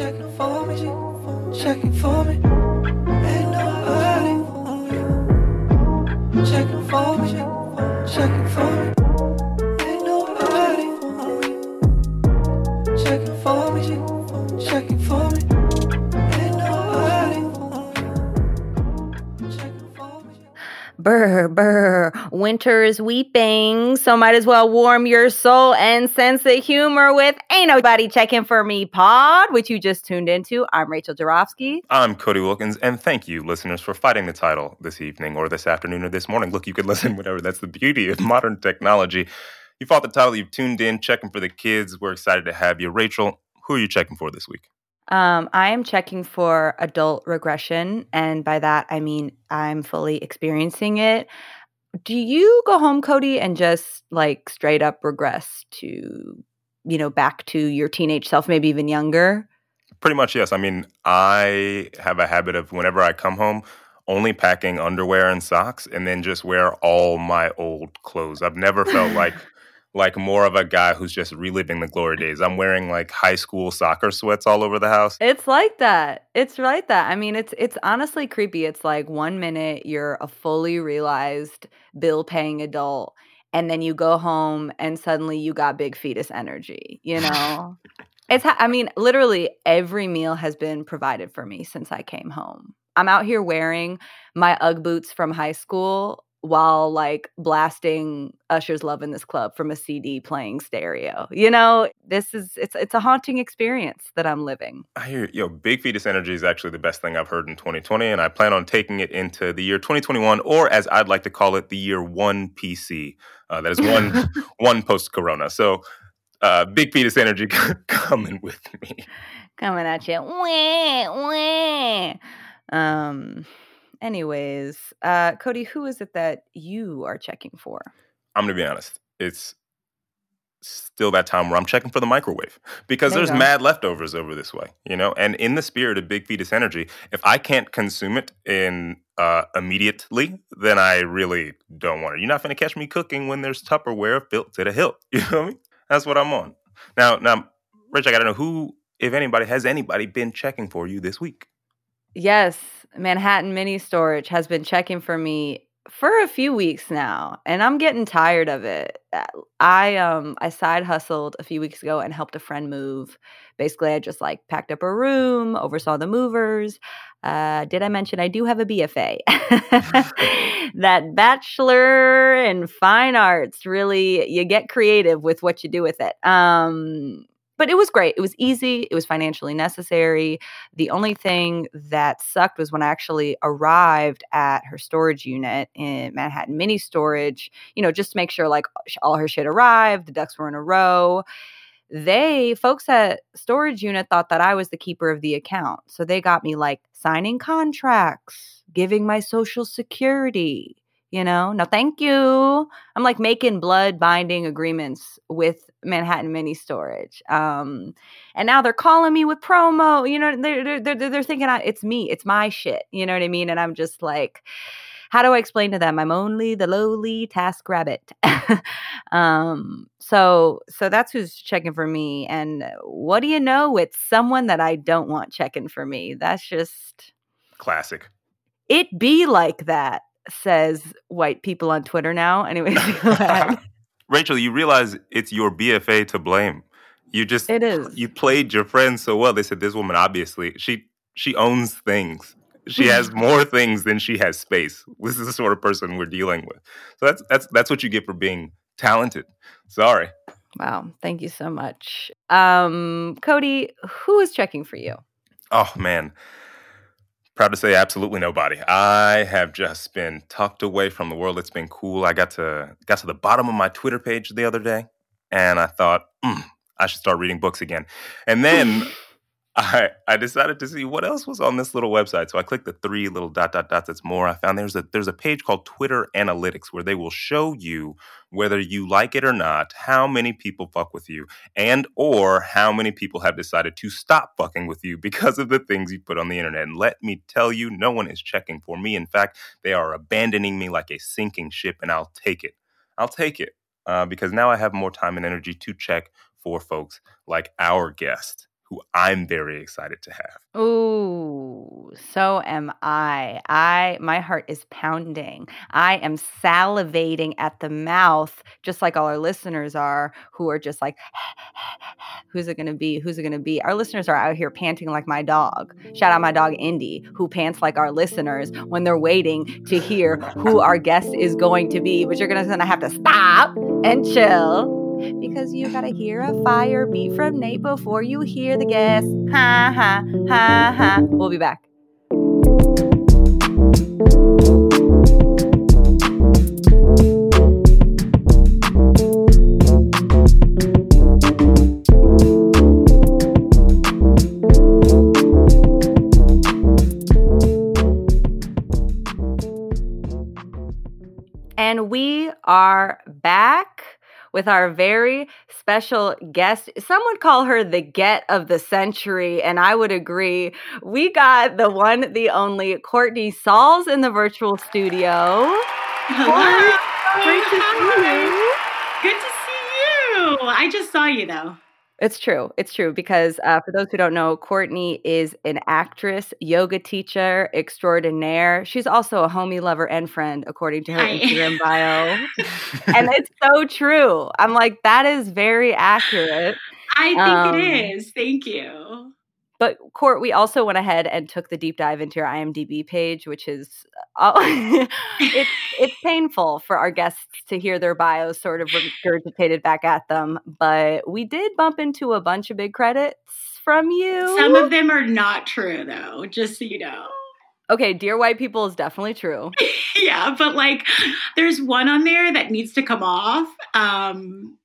checking for me, checking for me. Ain't nobody. Checking for me, checking for me. Brr, brr. Winter is weeping, so might as well warm your soul and sense of humor with Ain't Nobody Checking for Me Pod, which you just tuned into. I'm Rachel Jarofsky. I'm Cody Wilkins, and thank you, listeners, for fighting the title this evening or this afternoon or this morning. Look, you could listen whatever. That's the beauty of modern technology. You fought the title, you've tuned in, checking for the kids. We're excited to have you. Rachel, who are you checking for this week? Um, I am checking for adult regression, and by that I mean I'm fully experiencing it. Do you go home, Cody, and just like straight up regress to, you know, back to your teenage self, maybe even younger? Pretty much, yes. I mean, I have a habit of whenever I come home, only packing underwear and socks and then just wear all my old clothes. I've never felt like like more of a guy who's just reliving the glory days. I'm wearing like high school soccer sweats all over the house. It's like that. It's like that. I mean, it's it's honestly creepy. It's like one minute you're a fully realized bill paying adult, and then you go home and suddenly you got big fetus energy. You know, it's. ha- I mean, literally every meal has been provided for me since I came home. I'm out here wearing my UGG boots from high school while like blasting Usher's Love in This Club from a CD playing stereo. You know, this is it's it's a haunting experience that I'm living. I hear yo, big fetus energy is actually the best thing I've heard in 2020, and I plan on taking it into the year 2021, or as I'd like to call it, the year one PC. Uh, that is one one post Corona. So, uh, big fetus energy coming with me. Coming at you. Wah, wah. Um anyways, uh Cody, who is it that you are checking for? I'm gonna be honest. It's still that time where I'm checking for the microwave because There there's go. mad leftovers over this way, you know. And in the spirit of big fetus energy, if I can't consume it in uh, immediately, then I really don't want it. You're not gonna catch me cooking when there's Tupperware built to the hilt. You know what I mean? That's what I'm on. Now, now, Rich, I gotta know who, if anybody, has anybody been checking for you this week? Yes, Manhattan Mini Storage has been checking for me for a few weeks now, and I'm getting tired of it. I um I side hustled a few weeks ago and helped a friend move. Basically, I just like packed up a room, oversaw the movers. Uh, did I mention I do have a BFA? that bachelor in fine arts really you get creative with what you do with it. Um, but it was great. It was easy. It was financially necessary. The only thing that sucked was when I actually arrived at her storage unit in Manhattan Mini Storage, you know, just to make sure like all her shit arrived, the ducks were in a row. They, folks at storage unit, thought that I was the keeper of the account. So they got me like signing contracts, giving my social security, you know, no thank you. I'm like making blood binding agreements with Manhattan Mini Storage. Um, and now they're calling me with promo. You know, they're they're they're, they're thinking I, it's me, it's my shit. You know what I mean? And I'm just like, how do I explain to them? I'm only the lowly task rabbit. um, so so that's who's checking for me. And what do you know? It's someone that I don't want checking for me. That's just Classic. it be like that. Says white people on Twitter now. Anyways. Rachel, you realize it's your BFA to blame. You just It is. you played your friend so well. They said this woman obviously she she owns things. She has more things than she has space. This is the sort of person we're dealing with. So that's that's that's what you get for being talented. Sorry. Wow, thank you so much. Um, Cody, who is checking for you? Oh man. Proud to say absolutely nobody. I have just been tucked away from the world. It's been cool. I got to got to the bottom of my Twitter page the other day and I thought, "Mm, I should start reading books again. And then I I decided to see what else was on this little website. So I clicked the three little dot dot dots. It's more. I found there's a there's a page called Twitter Analytics where they will show you whether you like it or not, how many people fuck with you, and or how many people have decided to stop fucking with you because of the things you put on the internet. And let me tell you, no one is checking for me. In fact, they are abandoning me like a sinking ship, and I'll take it. I'll take it uh, because now I have more time and energy to check for folks like our guest who I'm very excited to have. Ooh, so am I. I my heart is pounding. I am salivating at the mouth, just like all our listeners are, who are just like, who's it gonna be? Who's it gonna be? Our listeners are out here panting like my dog. Shout out my dog Indy, who pants like our listeners when they're waiting to hear who our guest is going to be. But you're gonna, have to stop and chill because you gotta hear a fire beat from Nate before you hear the guest. Ha ha ha ha. We'll be back. And we are back with our very special guest. Some would call her the get of the century, and I would agree. We got the one, the only Courtney Sauls in the virtual studio. Hello. Great to see you. Good to see you. I just saw you though. It's true. It's true because uh, for those who don't know, Courtney is an actress, yoga teacher extraordinaire. She's also a homie, lover, and friend, according to her I Instagram bio. and it's so true. I'm like, that is very accurate. I think Um, it is. Thank you. But Court, we also went ahead and took the deep dive into your IMDb page, which is uh, it's it's painful for our guests to hear their bios sort of regurgitated back at them. But we did bump into a bunch of big credits from you. Some of them are not true though, just so you know. okay, dear white people is definitely true. yeah, but like there's one on there that needs to come off. Um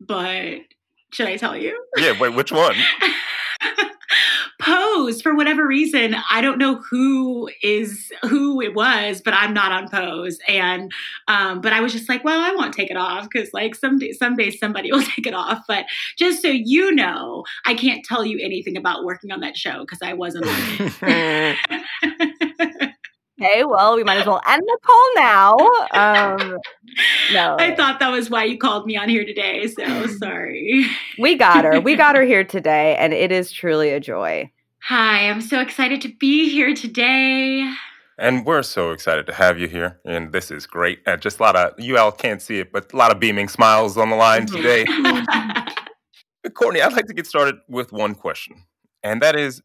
but should I tell you? Yeah, wait, which one? Pose for whatever reason. I don't know who is who it was, but I'm not on Pose. And um, but I was just like, well, I won't take it off because like someday someday somebody will take it off. But just so you know, I can't tell you anything about working on that show because I wasn't on it. Okay, well, we might as well end the call now. Um, no, I thought that was why you called me on here today. So sorry. we got her. We got her here today, and it is truly a joy. Hi, I'm so excited to be here today. and we're so excited to have you here. And this is great. Uh, just a lot of, you all can't see it, but a lot of beaming smiles on the line today. Courtney, I'd like to get started with one question. And that is,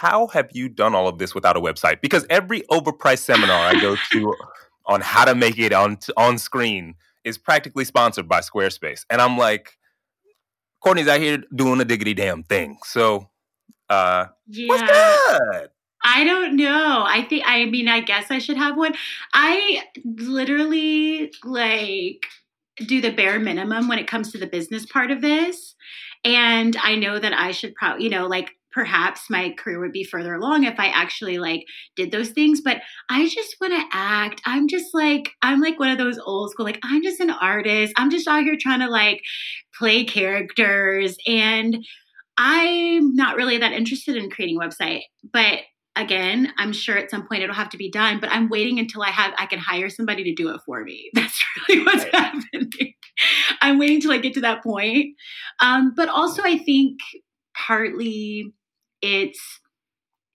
how have you done all of this without a website? Because every overpriced seminar I go to on how to make it on on screen is practically sponsored by Squarespace, and I'm like, Courtney's out here doing a diggity damn thing. So, uh, what's yeah. good? I don't know. I think I mean I guess I should have one. I literally like do the bare minimum when it comes to the business part of this. And I know that I should probably, you know, like perhaps my career would be further along if I actually like did those things, but I just want to act. I'm just like I'm like one of those old school like I'm just an artist. I'm just out here trying to like play characters and I'm not really that interested in creating a website, but again, I'm sure at some point it'll have to be done, but I'm waiting until I have I can hire somebody to do it for me. That's really what's Right. happening. I'm waiting till I get to that point. Um, but also I think partly it's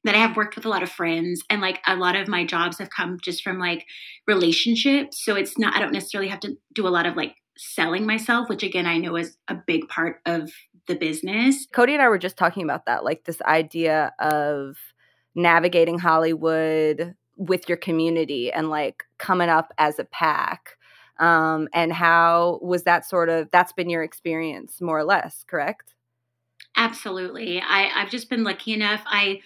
that I have worked with a lot of friends and like a lot of my jobs have come just from like relationships. So it's not I don't necessarily have to do a lot of like selling myself, which again I know is a big part of the business. Cody and I were just talking about that, like this idea of navigating Hollywood with your community and like coming up as a pack. Um, and how was that sort of that's been your experience more or less, correct? Absolutely. I, I've just been lucky enough. I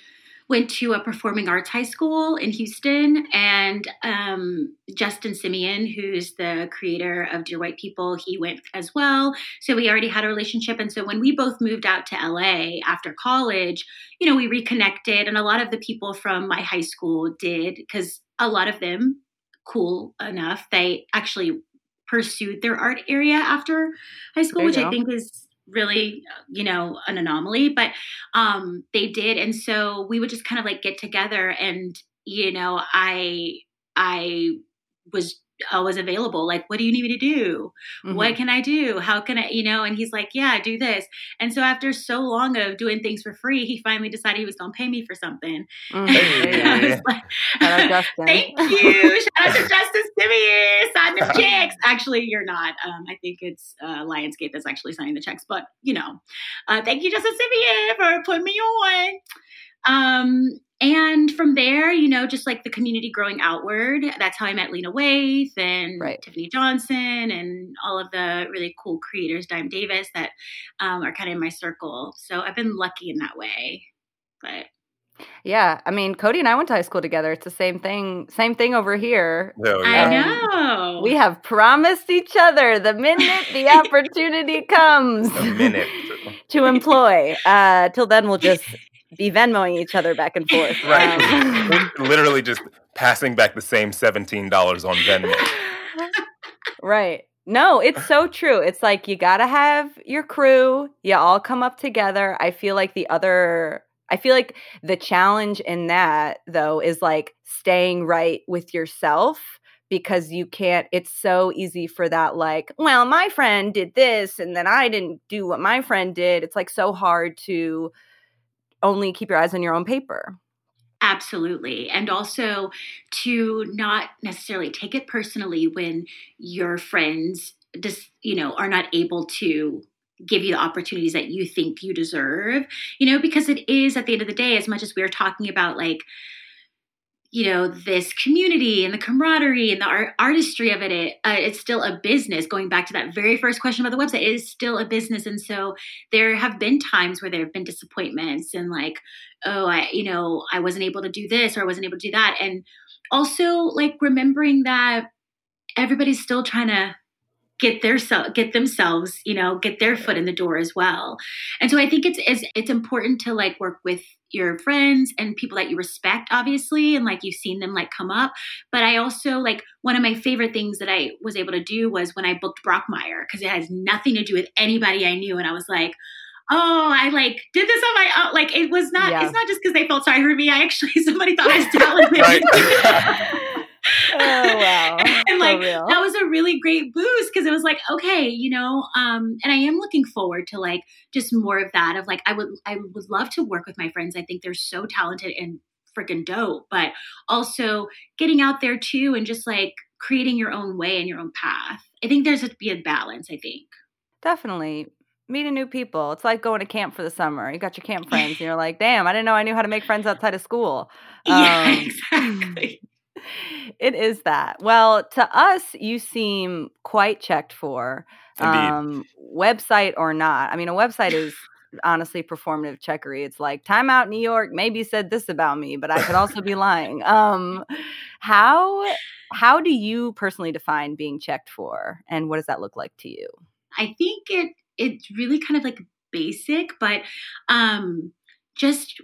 went to a performing arts high school in Houston, and um, Justin Simien, who's the creator of Dear White People, he went as well. So we already had a relationship. And so when we both moved out to LA after college, you know, we reconnected, and a lot of the people from my high school did, because a lot of them, cool enough, they actually pursued their art area after high school, which I think is really you know an anomaly but um they did. And so we would just kind of like get together and you know i i was always available. Like, what do you need me to do? Mhm. What can I do? How can I, you know? And he's like, yeah, do this. And so after so long of doing things for free, he finally decided he was going to pay me for something. Hey. There you go. I was like, Shout out Justin. Thank you. Shout out to Justice Simien. Sign the checks. Actually, you're not. Um, I think it's uh, Lionsgate that's actually signing the checks. But, you know, uh, thank you, Justice Simien, for putting me on. Um, and from there, you know, just like the community growing outward, that's how I met Lena Waithe and Right. Tiffany Johnson and all of the really cool creators, Dime Davis, that um, are kind of in my circle. So I've been lucky in that way. But Yeah, I mean, Cody and I went to high school together. It's the same thing. Same thing over here. Hell I know. We have promised each other the minute the opportunity comes A minute. to employ. Uh, till then, we'll just be Venmoing each other back and forth. Right. Um, Literally just passing back the same $17 on Venmo. right. No, it's so true. It's like you got to have your crew. You all come up together. I feel like the other I feel like the challenge in that though is like staying right with yourself because you can't it's so easy for that like, well, my friend did this and then I didn't do what my friend did. It's like so hard to only keep your eyes on your own paper. Absolutely. And also to not necessarily take it personally when your friends just, you know, are not able to give you the opportunities that you think you deserve, you know, because it is at the end of the day, as much as we are talking about like, you know, this community and the camaraderie and the art- artistry of it, it uh, it's still a business. Going back to that very first question about the website, it is still a business. And so there have been times where there have been disappointments and like, oh, I, you know, I wasn't able to do this or I wasn't able to do that. And also like remembering that everybody's still trying to get their get themselves you know get their foot in the door as well. And so i think it's it's, it's important to like work with your friends and people that you respect obviously and like you've seen them like come up. But i also like one of my favorite things that i was able to do was when i booked Brockmire because it has nothing to do with anybody i knew. And i was like oh i like did this on my own. Like it was not Yeah. it's not just because they felt sorry for me. I actually somebody thought i was talented wow. and like that was a really great boost because it was like okay you know um and i am looking forward to like just more of that of like i would i would love to work with my friends i think they're so talented and freaking dope but also getting out there too and just like creating your own way and your own path i think there's to be a balance i think Definitely. Meeting new people. It's like going to camp for the summer. You got your camp friends, and you're like, damn, I didn't know I knew how to make friends outside of school. yeah Um, exactly it is that. Well, to us, you seem quite checked for, um, website or not. I mean, a website is honestly performative checkery. It's like Time Out New York maybe said this about me, but I could also be lying. Um, how how do you personally define being checked for, and what does that look like to you? I think it it's really kind of like basic, but um just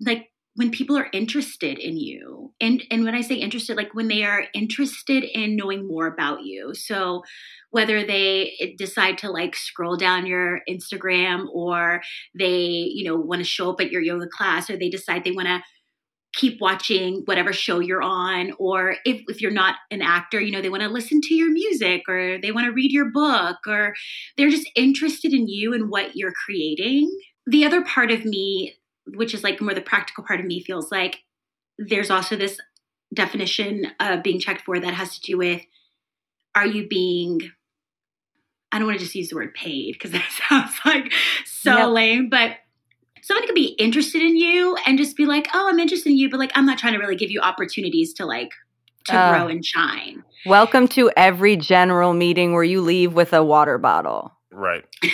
like when people are interested in you. And and when i say interested like when they are interested in knowing more about you. So whether they eh, decide to like scroll down your instagram or they you know want to show up at your yoga class or they decide they want to keep watching whatever show you're on or if, if you're not an actor you know they want to listen to your music or they want to read your book or they're just interested in you and what you're creating. The other part of me which is like more the practical part of me feels like there's also this definition of being checked for that has to do with are you being i don't want to just use the word paid because that sounds like so Yep. lame but somebody could be interested in you and just be like oh i'm interested in you but like i'm not trying to really give you opportunities to like to Uh, grow and shine Welcome to every general meeting where you leave with a water bottle. Right.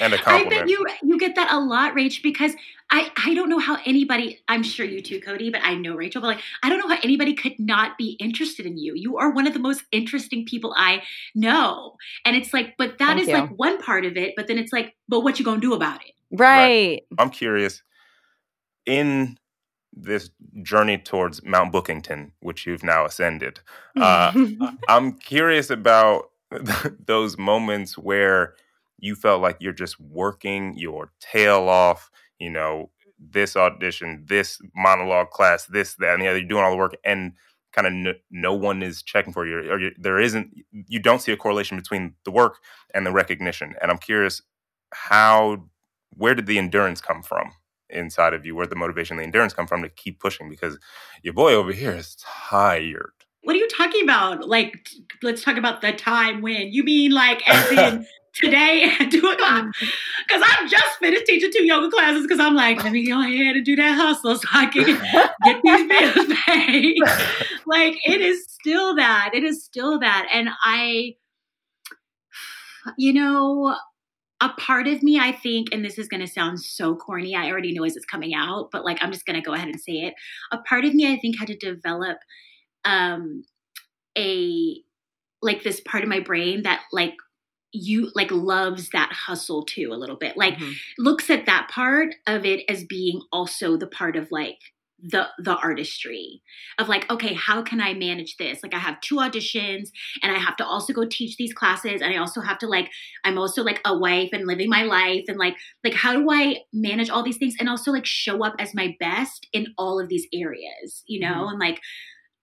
And a I compliment. I bet you you get that a lot, Rach, because I I don't know how anybody. I'm sure you too, Cody, but I know Rachel. But like, I don't know how anybody could not be interested in you. You are one of the most interesting people I know, and it's like, but that Thank is you. like one part of it. But then it's like, but what you gonna do about it? Right. I'm curious in this journey towards Mount Bookington, which you've now ascended. Uh, I'm curious about those moments where you felt like you're just working your tail off, you know, this audition, this monologue class, this, that, and the other, you're doing all the work. And kind of n- no one is checking for you, or you, there isn't, you don't see a correlation between the work and the recognition. And I'm curious, how, where did the endurance come from inside of you? Where the motivation, the endurance come from to keep pushing? Because your boy over here is tired. What are you talking about? Like, let's talk about the time when. You mean like as in today at two o'clock? Because I'm just finished teaching two yoga classes because I'm like, let me go ahead and do that hustle so I can get these bills paid. like, it is still that. It is still that. And I, you know, a part of me, I think, and this is going to sound so corny, I already know as it's coming out, but like, I'm just going to go ahead and say it. A part of me, I think, had to develop um a like this part of my brain that like you like loves that hustle too a little bit. Like Mhm. looks at that part of it as being also the part of like the the artistry of like okay how can i manage this? Like i have two auditions and i have to also go teach these classes and i also have to like i'm also like a wife and living my life and like like how do i manage all these things and also like show up as my best in all of these areas you know? And like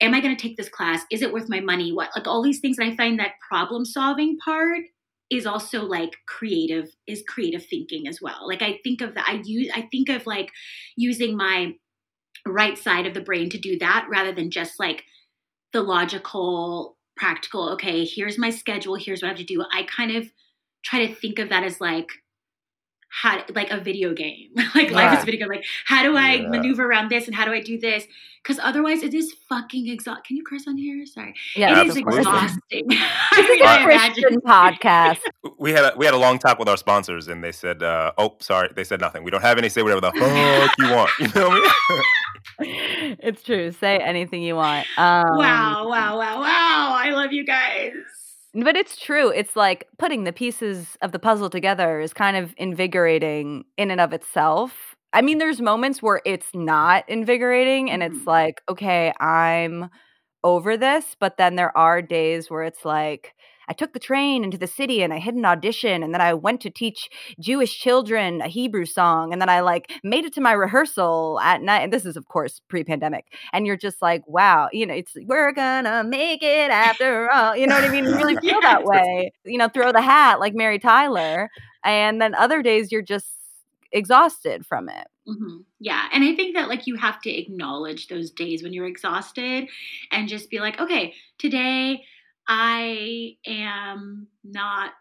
am i going to take this class? Is it worth my money? What like all these things and i find that problem solving part is also like creative is creative thinking as well. Like i think of that i use i think of like using my right side of the brain to do that rather than just like the logical practical okay here's my schedule here's what i have to do. I kind of try to think of that as like how like a video game like life is a video game like how do i Yeah. maneuver around this and how do i do this because otherwise it is fucking exhausting can you curse on here sorry Yeah, it is exhausting This is mean, a I imagine- Christian podcast. We had a, we had a long talk with our sponsors, and they said, uh, "Oh, sorry," they said nothing. We don't have any. Say whatever the fuck you want. You know what I mean? it's true. Say anything you want. Um, wow wow wow wow i love you guys But it's true. It's like putting the pieces of the puzzle together is kind of invigorating in and of itself. I mean, there's moments where it's not invigorating and it's Mhm. like, okay, I'm over this. But then there are days where it's like, I took the train into the city and I hid an audition and then I went to teach Jewish children a Hebrew song and then I like made it to my rehearsal at night. And this is, of course, pre pandemic. And you're just like, wow, you know, it's we're gonna make it after all. You know what I mean? You really feel that way. You know, throw the hat like Mary Tyler. And then other days you're just exhausted from it. hmm Yeah. And I think that like you have to acknowledge those days when you're exhausted and just be like, okay, today I am not,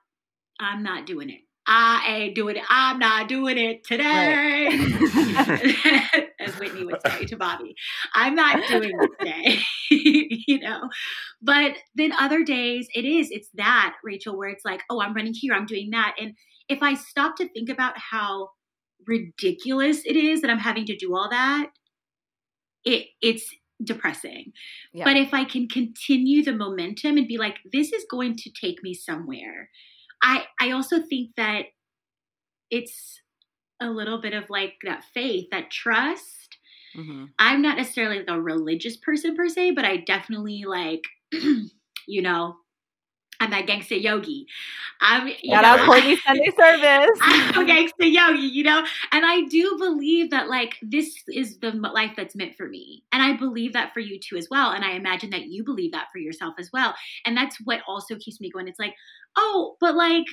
I'm not doing it. I ain't doing it. I'm not doing it today. As Whitney would say to Bobby, I'm not doing it today. you know, but then other days it is, it's that, Rachel, where it's like, oh, I'm running here, I'm doing that. And if I stop to think about how ridiculous it is that I'm having to do all that, it it's depressing. Yeah. But if I can continue the momentum and be like, this is going to take me somewhere, I I also think that it's a little bit of like that faith, that trust. hmm I'm not necessarily like a religious person per se, but I definitely like, you know, I'm that gangsta yogi. I'm you Shout know, out Courtney Sunday service. I'm a gangsta yogi, you know? And I do believe that, like, this is the life that's meant for me. And I believe that for you too, as well. And I imagine that you believe that for yourself as well. And that's what also keeps me going. It's like, oh, but like,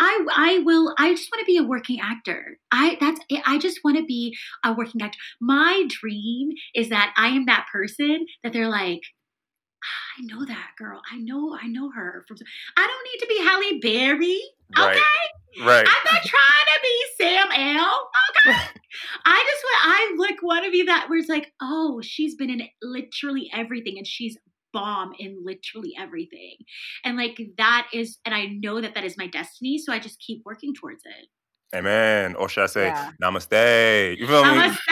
I, I will I just want to be a working actor. I that's it. I just want to be a working actor. My dream is that I am that person that they're like "Ah, I know that girl. I know I know her from I don't need to be Halle Berry. Right. Okay? Right. I'm not trying to be Sam L. Okay. I just want I like want to be that where it's like, oh, she's been in literally everything and she's bomb in literally everything. And like that is and I know that that is my destiny, so I just keep working towards it. Amen. Or should I say, Yeah. Namaste? You feel me? Namaste.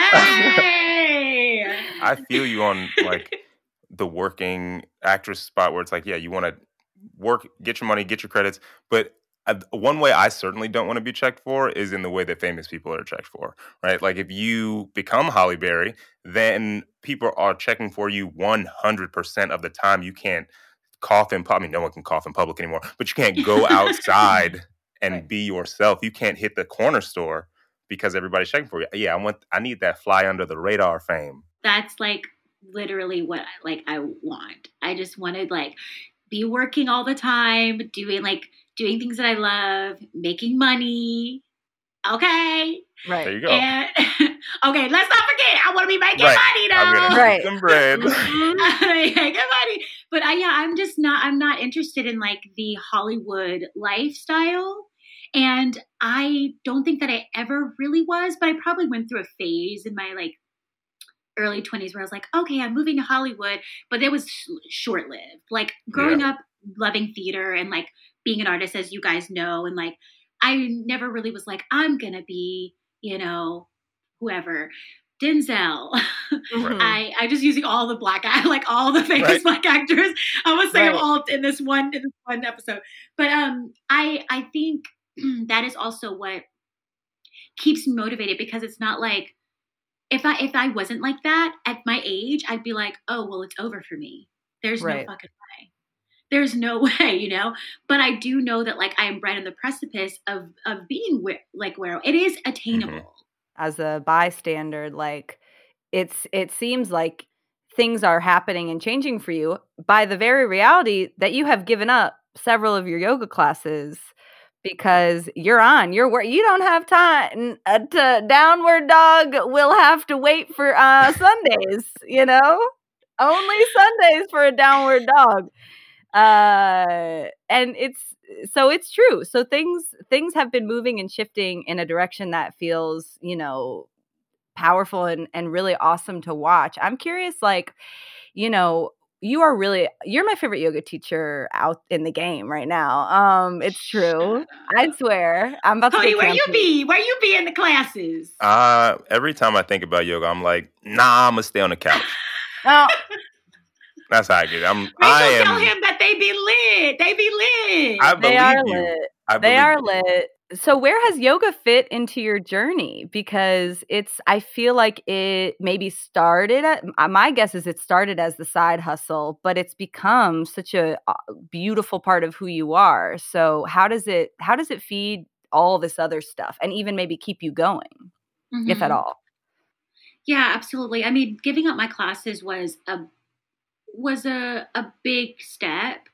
I feel you on like the working actress spot where it's like, yeah, you want to work, get your money, get your credits, but uh, one way I certainly don't want to be checked for is in the way that famous people are checked for, right? Like if you become Halle Berry, then people are checking for you 100% of the time. You can't cough in public. I mean, no one can cough in public anymore, but you can't go outside and Right. be yourself. You can't hit the corner store because everybody's checking for you. Yeah, I want, I need that fly under the radar fame. That's like literally what like I want. I just wanted like be working all the time, doing like doing things that I love, making money. Okay. Right. There you go. And okay, let's not forget. I want to be making Right. money I'm though. Right. some bread. Making money. But I, yeah, I'm just not. I'm not interested in like the Hollywood lifestyle. And I don't think that I ever really was, but I probably went through a phase in my like early 20s where I was like, okay, I'm moving to Hollywood, but it was short lived. Like growing up loving theater and like being an artist, as you guys know, and like I never really was like, I'm gonna be, you know, whoever. Denzel. Mhm. I I just using all the black like all the famous Right. black actors. I would say them Right. all in this one in this one episode. But um I I think that is also what keeps me motivated because it's not like if I if I wasn't like that at my age, I'd be like, oh well, it's over for me. There's Right. no fucking way. There's no way, you know. But I do know that like I am right on the precipice of of being where, like where it is mm-hmm. attainable. As a bystander, like it's it seems like things are happening and changing for you by the very reality that you have given up several of your yoga classes because you're on you're wor- you don't have time uh, to downward dog will have to wait for uh sundays you know? Only sundays for a downward dog. Uh and it's so it's true. So things things have been moving and shifting in a direction that feels you know powerful and and really awesome to watch. I'm curious like you know you are really you're my favorite yoga teacher out in the game right now um it's true i swear i'm about to Cody, get where you be? Where you be in the classes? Uh, every time I think about yoga, I'm like, nah, I'm gonna stay on the couch. oh, That's how I get it. I'm. Rachel, I am. tell him that they be lit. They be lit. I they are you. lit I they are you. lit so where has yoga fit into your journey because it's i feel like it maybe started at my guess is it started as the side hustle but it's become such a uh, beautiful part of who you are so how does it how does it feed all this other stuff and even maybe keep you going if at Mhm. all Yeah, absolutely. I mean, giving up my classes was a was a a big step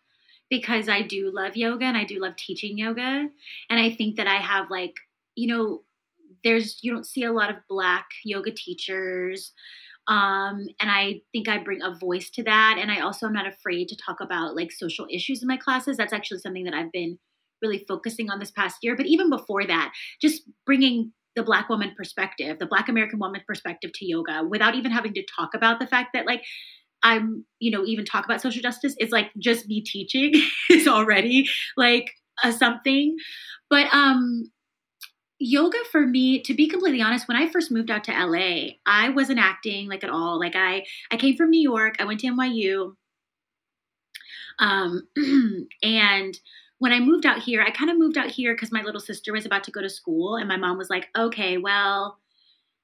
because I do love yoga and I do love teaching yoga. And I think that I have like, you know, there's you don't see a lot of black yoga teachers. Um and I think I bring a voice to that. And I also am not afraid to talk about like social issues in my classes. That's actually something that I've been really focusing on this past year, but even before that, just bringing the black woman perspective, the black American woman perspective to yoga without even having to talk about the fact that like I'm, you know, even talk about social justice. It's like just me teaching is already like a something. But um yoga for me, to be completely honest, when I first moved out to LA, I wasn't acting like at all. Like I I came from New York, I went to NYU. Um and when I moved out here, I kind of moved out here because my little sister was about to go to school, and my mom was like, okay, well,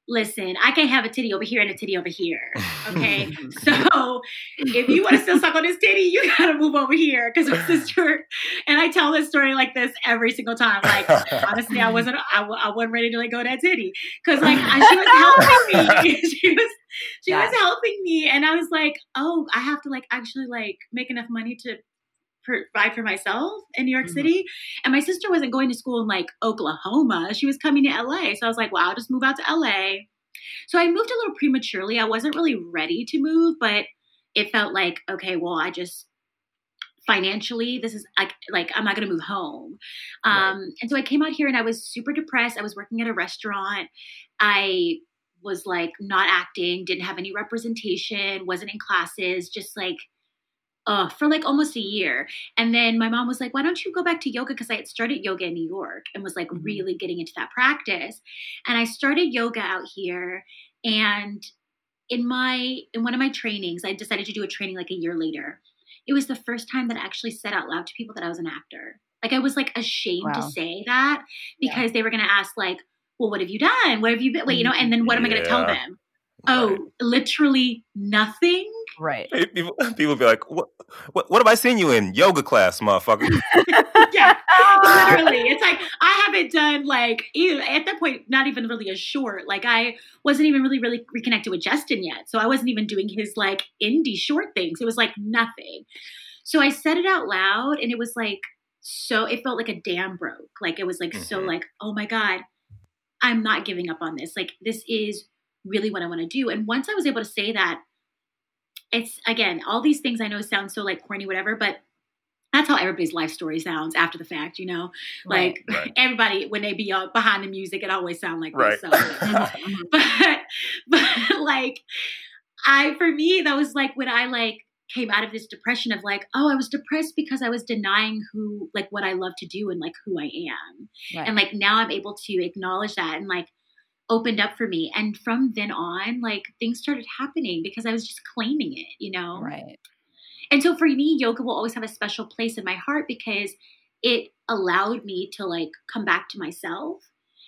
listen, I can't have a titty over here and a titty over here. Okay. so if you want to still suck on this titty, you got to move over here because my sister, and I tell this story like this every single time. Like, honestly, I wasn't, I, I wasn't ready to let go of that titty because like I, she was helping me. she was, she Yes. was helping me. And I was like, oh, I have to like actually like make enough money to provide for myself in New York Mhm. City. And my sister wasn't going to school in like Oklahoma. She was coming to LA. So I was like, well, I'll just move out to LA. So I moved a little prematurely. I wasn't really ready to move, but it felt like, okay, well, I just financially, this is like, like I'm not going to move home. Um, And so I came out here and I was super depressed. I was working at a restaurant. I was like not acting, didn't have any representation, wasn't in classes, just like uh, for like almost a year. And then my mom was like, why don't you go back to yoga? Because I had started yoga in New York and was like Mhm. really getting into that practice. And I started yoga out here. And in my in one of my trainings, I decided to do a training like a year later. It was the first time that I actually said out loud to people that I was an actor. Like I was like ashamed to say that Yeah. because they were gonna ask like, well, what have you done? What have you been? Wait, you know, and then what am I gonna tell Yeah. them? Oh, literally nothing. Right. People, people be like, what, what, what have I seen you in? Yoga class, motherfucker. yeah, literally. It's like I haven't done like even at that point, not even really a short. Like I wasn't even really really reconnected with Justin yet, so I wasn't even doing his like indie short things. It was like nothing. So I said it out loud, and it was like so. It felt like a dam broke. Like it was like so Mhm. like oh my god, I'm not giving up on this. Like this is really what I want to do. And once I was able to say that, it's again all these things I know sound so like corny, whatever, but that's how everybody's life story sounds after the fact, you know. Like Right. everybody when they be uh, behind the music, it always sound like Right. this. So, but but like I for me that was like when I like came out of this depression of like oh I was depressed because I was denying who like what I love to do and like who I am Right. and like now I'm able to acknowledge that and like opened up for me and from then on like things started happening because I was just claiming it you know right. and so for me, yoga will always have a special place in my heart because it allowed me to like come back to myself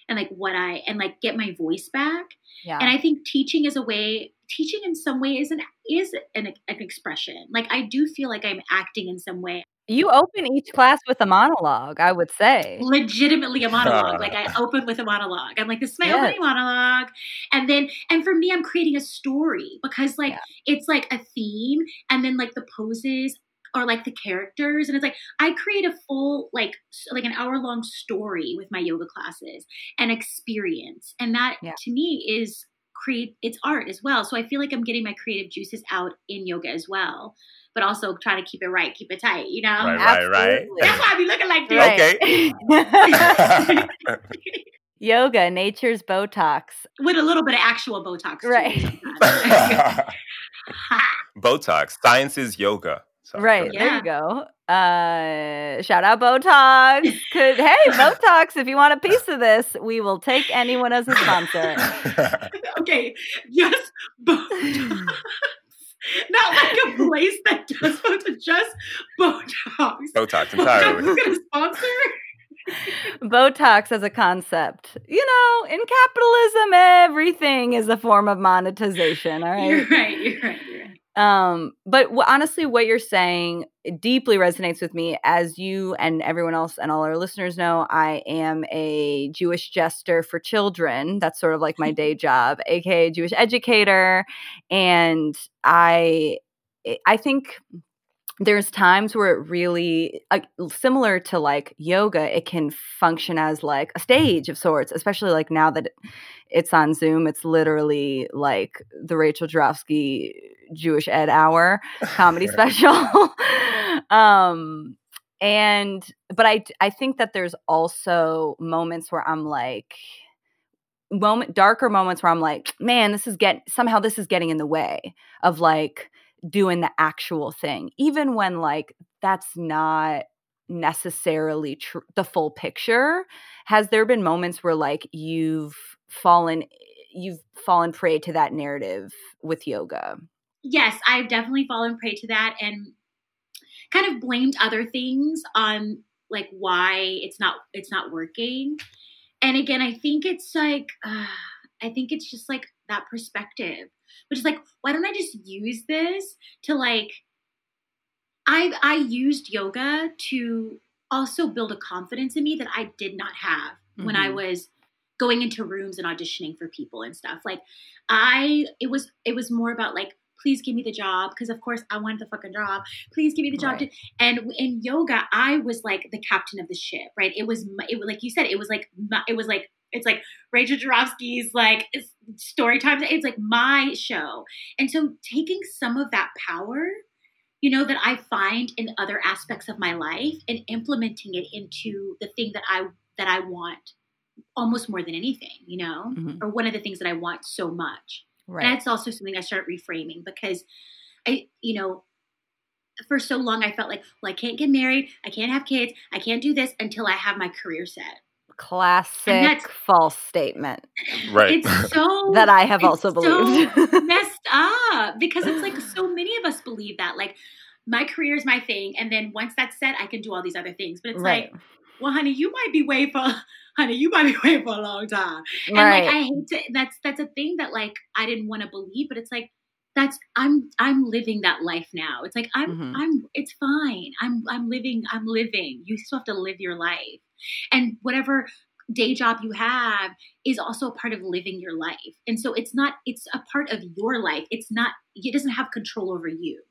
and like what I and like get my voice back. Yeah. And I think teaching is a way. Teaching in some way is an is an, an expression. Like I do feel like I'm acting in some way. You open each class with a monologue, I would say. Legitimately a monologue. like I open with a monologue. I'm like, this is my Yes. opening monologue. And then and for me, I'm creating a story because like Yeah. it's like a theme and then like the poses or like the characters and it's like i create a full like like an hour long story with my yoga classes and experience and that Yeah. to me is create it's art as well so i feel like i'm getting my creative juices out in yoga as well but also try to keep it right keep it tight you know Right, right, right. That's why i be looking like this Right. Okay. Yoga, nature's Botox. with a little bit of actual botox Right. Botox. Science is yoga. So, Right. There Yeah. you go. Uh, shout out Botox. Could hey Botox, if you want a piece of this, we will take anyone as a sponsor. okay Yes, botox not like a place that does botox just botox Botox entirely. Botox is gonna sponsor Botox as a concept. You know, in capitalism, everything is a form of monetization. All You're right. right. You're right. You're right. Um, but w- honestly, what you're saying deeply resonates with me. As you and everyone else and all our listeners know, I am a Jewish jester for children. That's sort of like my day job, aka Jewish educator. And I, I think there's times where it really uh, similar to like yoga it can function as like a stage of sorts especially like now that it's on zoom it's literally like the rachel Jarofsky jewish ed hour comedy special. Um and but i i think that there's also moments where i'm like moment darker moments where i'm like man this is get somehow this is getting in the way of like doing the actual thing even when like that's not necessarily tr- the full picture. Has there been moments where like you've fallen you've fallen prey to that narrative with yoga? Yes, I've definitely fallen prey to that and kind of blamed other things on like why it's not it's not working. And again, I think it's like uh, I think it's just like that perspective, which is like, why don't I just use this to like I I used yoga to also build a confidence in me that I did not have when I Mhm. was going into rooms and auditioning for people and stuff. Like I it was it was more about like please give me the job because of course I wanted the fucking job. Please give me the job. Right. And in yoga, I was like the captain of the ship, right? It was my- it was like you said, it was like my, it was like it's like Rachel Jarofsky's like story time. It's like my show, and so taking some of that power, you know, that I find in other aspects of my life and implementing it into the thing that I that I want almost more than anything, you know, Mhm. or one of the things that I want so much. And that's also something I started reframing because I, you know, for so long I felt like, well, I can't get married, I can't have kids, I can't do this until I have my career set. Classic that's- false statement Right. It's so that i have it's also so believed messed up because it's like so many of us believe that like my career is my thing and then once that's set I can do all these other things. But it's right like, well, honey, you might be waiting for honey, you might be waiting for a long time. And right like I hate to that's that's a thing that like I didn't want to believe, but it's like that's i'm i'm living that life now it's like i'm Mhm. i'm it's fine i'm i'm living i'm living you still have to live your life and whatever day job you have is also a part of living your life. And so it's not it's a part of your life. It's not it doesn't have control over you.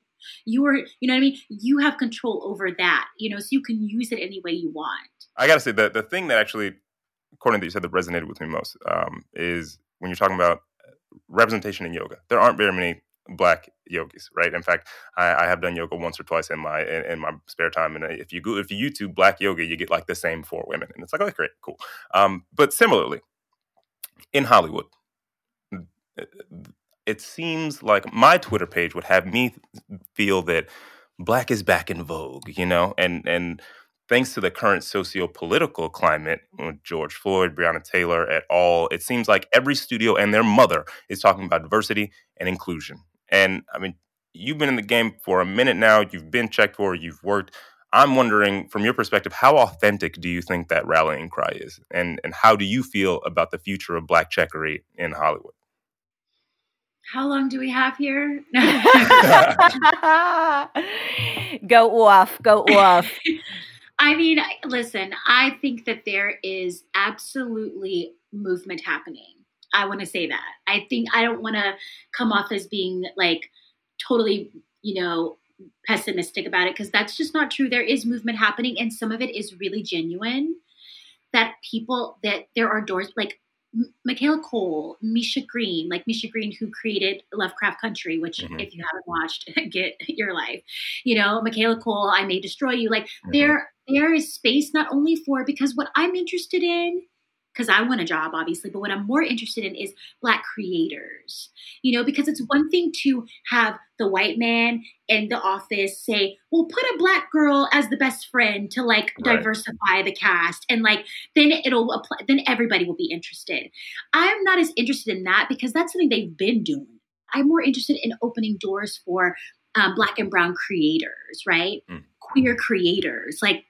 You are you know what i mean? You have control over that you know so you can use it any way you want. I gotta say the the thing that actually, according to you said, that resonated with me most um, is when you're talking about representation in yoga. There aren't very many black yogis, right? In fact, I, I have done yoga once or twice in my in, in my spare time, and uh, if you go if you YouTube black yoga, you get like the same four women, and it's like, okay, great, cool. Um, but similarly, in Hollywood, uh, it seems like my Twitter page would have me feel that black is back in vogue, you know, and and thanks to the current socio-political climate with George Floyd, Breonna Taylor et al., it seems like every studio and their mother is talking about diversity and inclusion. And I mean, you've been in the game for a minute now, you've been checked for, you've worked. I'm wondering, from your perspective, how authentic do you think that rallying cry is? And and how do you feel about the future of black checkery in Hollywood? how long do we have here go off, go off. I mean, listen, I think that there is absolutely movement happening. I want to say that. I think I don't want to come off as being like totally, you know, pessimistic about it because that's just not true. There is movement happening, and some of it is really genuine. That people, that there are doors like M- Michaela Coel, Misha Green, like Misha Green, who created Lovecraft Country, which Mhm. if you haven't watched, get your life. You know, Michaela Cole, I May Destroy You. Like Mhm. there, there is space not only for because what I'm interested in, because I want a job, obviously, but what I'm more interested in is Black creators. You know, because it's one thing to have the white man in the office say, "Well, put a Black girl as the best friend to like Right. diversify the cast," and like then it'll apply. Then everybody will be interested. I'm not as interested in that because that's something they've been doing. I'm more interested in opening doors for um, Black and Brown creators, right? Mm. Queer creators, like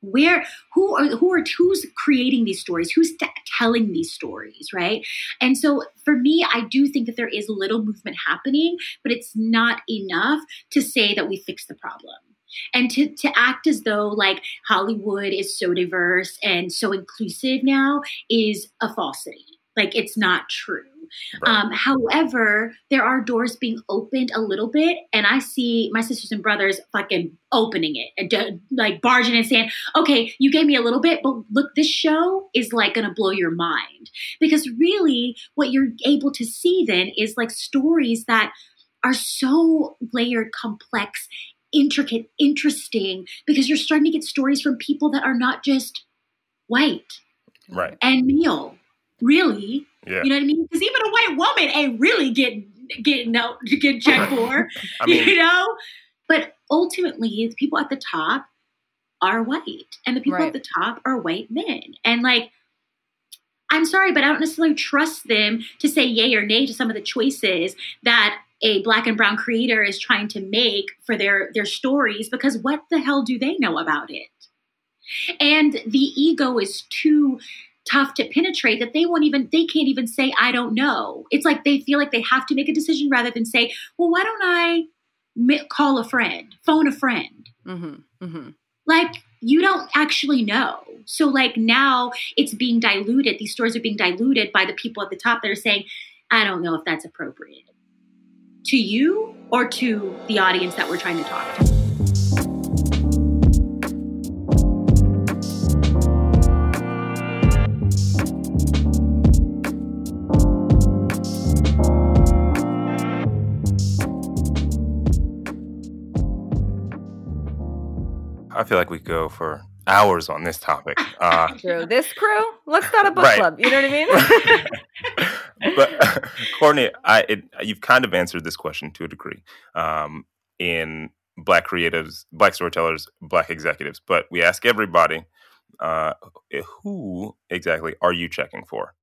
where who are who are who's creating these stories? Who's t- telling these stories right? And so for me i do think that there is little movement happening but it's not enough to say that we fix the problem. And to, to act as though like hollywood is so diverse and so inclusive now is a falsity. Like it's not true Right. um, however, there are doors being opened a little bit, and I see my sisters and brothers fucking opening it and like barging and saying, "Okay, you gave me a little bit, but look, this show is like gonna blow your mind." Because really, what you're able to see then is like stories that are so layered, complex, intricate, interesting. Because you're starting to get stories from people that are not just white right. and male, really. Yeah. You know what I mean? Because even a white woman ain't really getting getting out getting checked for. I mean, you know? But ultimately the people at the top are white. And the people Right. at the top are white men. And like I'm sorry, but I don't necessarily trust them to say yay or nay to some of the choices that a black and brown creator is trying to make for their their stories because what the hell do they know about it? And the ego is too tough to penetrate that they won't even they can't even say I don't know. It's like they feel like they have to make a decision rather than say, "Well, why don't I call a friend, phone a friend?" hmm hmm like you don't actually know. So like now it's being diluted. These stories are being diluted by the people at the top that are saying, I don't know if that's appropriate to you or to the audience that we're trying to talk to. I feel like we go for hours on this topic. Uh, True. This crew, let's start a book Right. club. You know what I mean? but Courtney, I it, you've kind of answered this question to a degree um, in Black creatives, Black storytellers, Black executives. But we ask everybody, uh, who exactly are you checking for?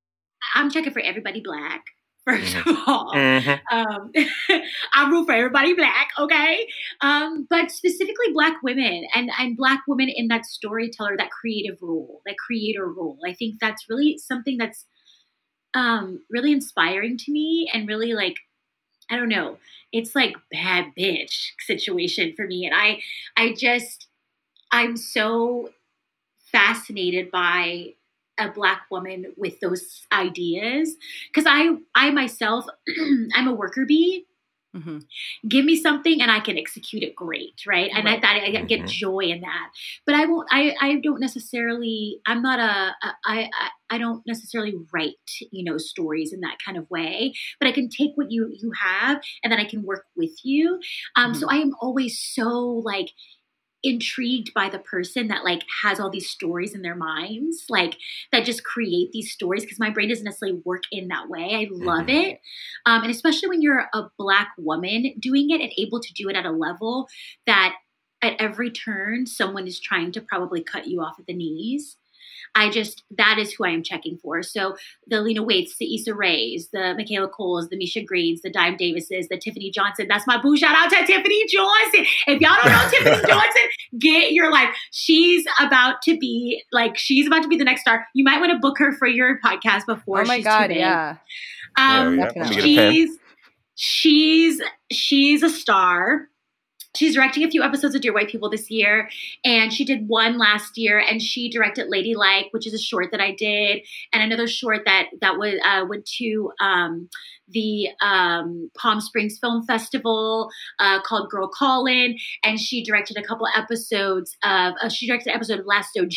I'm checking for everybody black, 1st Mm-hmm. of all. Mhm. Um, I root for everybody black, okay? Um, but specifically black women and, and black women in that storyteller, that creative role, that creator role. I think that's really something that's um, really inspiring to me and really like I don't know. It's like bad bitch situation for me, and I I just I'm so fascinated by a black woman with those ideas because I I myself I'm a worker bee hmm give me something and I can execute it great, right? And I that I get Mhm. joy in that. But I won't. I I don't necessarily. I'm not a. a I I I don't necessarily write you know stories in that kind of way. But I can take what you you have and then I can work with you. Um. So I am always so like intrigued by the person that like has all these stories in their minds like that just create these stories because my brain doesn't necessarily work in that way. I love Mhm. it. Um, and especially when you're a black woman doing it and able to do it at a level that at every turn someone is trying to probably cut you off at the knees i just that is who i am checking for so the lena waithe the Issa Rays, the michaela coels the misha greens the dime davises the tiffany johnson that's my boo shout out to tiffany johnson if y'all don't know tiffany johnson get your life she's about to be like she's about to be the next star you might want to book her for your podcast before Oh my she's god, too big. yeah. Hell um yeah. Definitely. Let me get a pen. she's she's she's a star she's directing a few episodes of dear white people this year and she did one last year and she directed ladylike which is a short that i did and another short that that was uh, went to um, the um, palm springs film festival uh, called girl callin and she directed a couple episodes of uh, she directed an episode of last og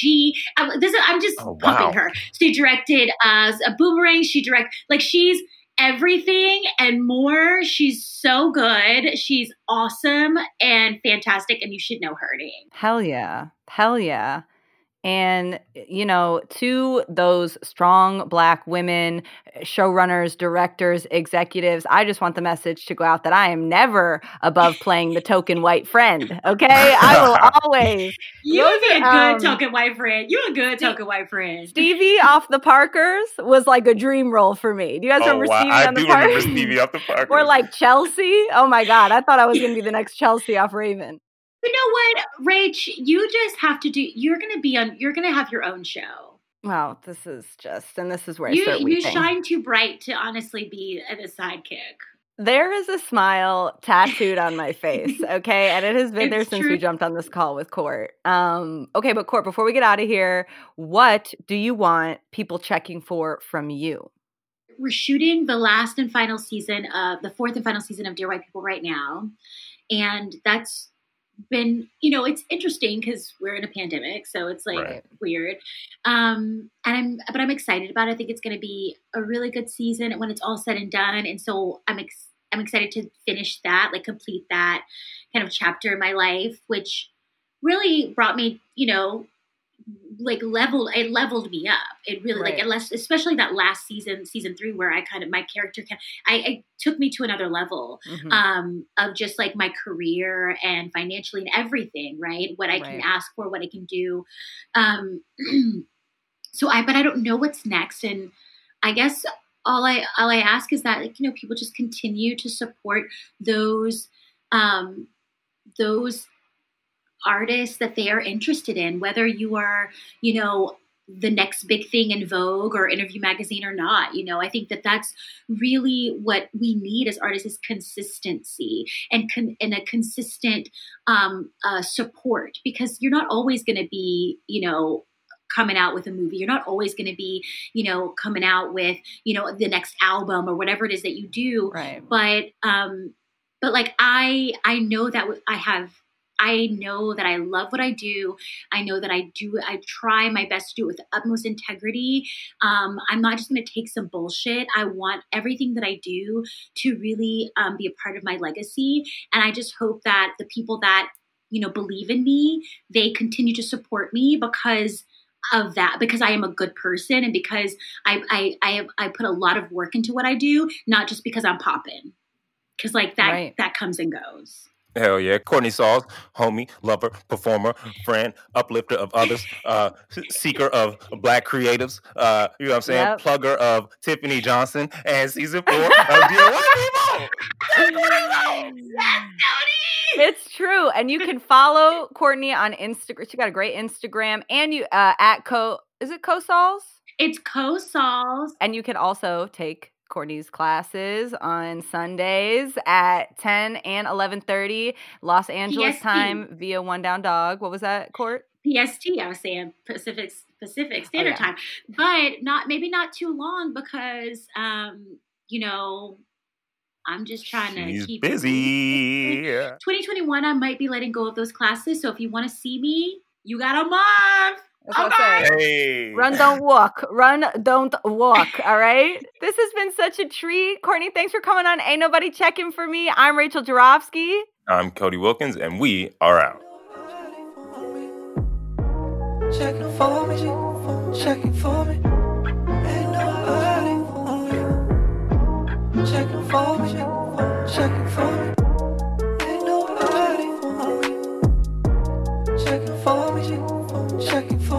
I'm, this is, I'm just Oh, pumping her. She directed uh, a boomerang. She direct like she's everything and more. She's so good. She's awesome and fantastic, and you should know her name. Hell yeah. Hell yeah. And, you know, to those strong black women, showrunners, directors, executives, I just want the message to go out that I am never above playing the token white friend. Okay. I will always. You would be a good um, token white friend. You a good token white friend. Stevie off the Parkers was like a dream role for me. Do you guys Oh, remember wow. Stevie I on the do remember Parkers? Stevie off the Parkers. Or like Chelsea. Oh my God. I thought I was going to be the next Chelsea off Raven. You know what, Rach? You just have to do. You're gonna be on. You're gonna have your own show. Wow. This is just, and this is where I You you shine too bright to honestly be a sidekick. There is a smile tattooed on my face, okay? And it has been there since true. we jumped on this call with Court. Um, okay, but Court, before we get out of here, what do you want people checking for from you? we're shooting the last and final season of the fourth and final season of Dear White People right now, and that's been you know it's interesting because we're in a pandemic, so it's like Right. weird. Um, and I'm but I'm excited about it. I think it's going to be a really good season when it's all said and done, and so I'm ex- I'm excited to finish that, like complete that kind of chapter in my life, which really brought me, you know, like leveled it leveled me up. It really like Right. unless especially that last season season three where i kind of my character kind I, I took me to another level Mhm. um of just like my career and financially and everything right? What i can ask for what i can do. Um so i but i don't know what's next. And i guess all i all i ask is that like you know people just continue to support those um those artists that they are interested in, whether you are, you know, the next big thing in Vogue or Interview Magazine or not. You know, I think that that's really what we need as artists is consistency and con- and a consistent um, uh, support because you're not always going to be, you know. Coming out with a movie, you're not always going to be, you know, coming out with, you know, the next album or whatever it is that you do Right. but um but like i i know that i have i know that i love what i do i know that i do i try my best to do it with the utmost integrity um i'm not just going to take some bullshit i want everything that i do to really um, be a part of my legacy and i just hope that the people that you know believe in me they continue to support me because of that because I am a good person and because I I I have I put a lot of work into what I do, not just because I'm popping. Because like that Right. that comes and goes. Hell yeah. Courtney Sauls, homie, lover, performer, friend, uplifter of others, uh, seeker of black creatives, uh, you know what I'm saying? Yep. Plugger of Tiffany Johnson and season four of Dear White People. It's true. And you can follow Courtney on Instagram. She got a great Instagram. And you uh at Co is it CoSols? It's co-sols. And you can also take Courtney's classes on Sundays at 10 and 11:30 Los Angeles PST. time via One Down Dog. What was that, Court? PST, I was saying Pacific Pacific Standard yeah. Time, but not maybe not too long because um, you know I'm just trying to keep it busy. 2021, I might be letting go of those classes. So if you want to see me, you got a month. That's what I say. Hey. Run, don't walk. Run, don't walk. All right. This has been such a treat. Courtney, thanks for coming on. Ain't nobody checking for me. I'm Rachel Jarofsky. I'm Cody Wilkins, and we are out. Checking for me, checking for me. Ain't nobody on you. Checking for me, checking for me. Ain't nobody on you. Checking for me, checking for me.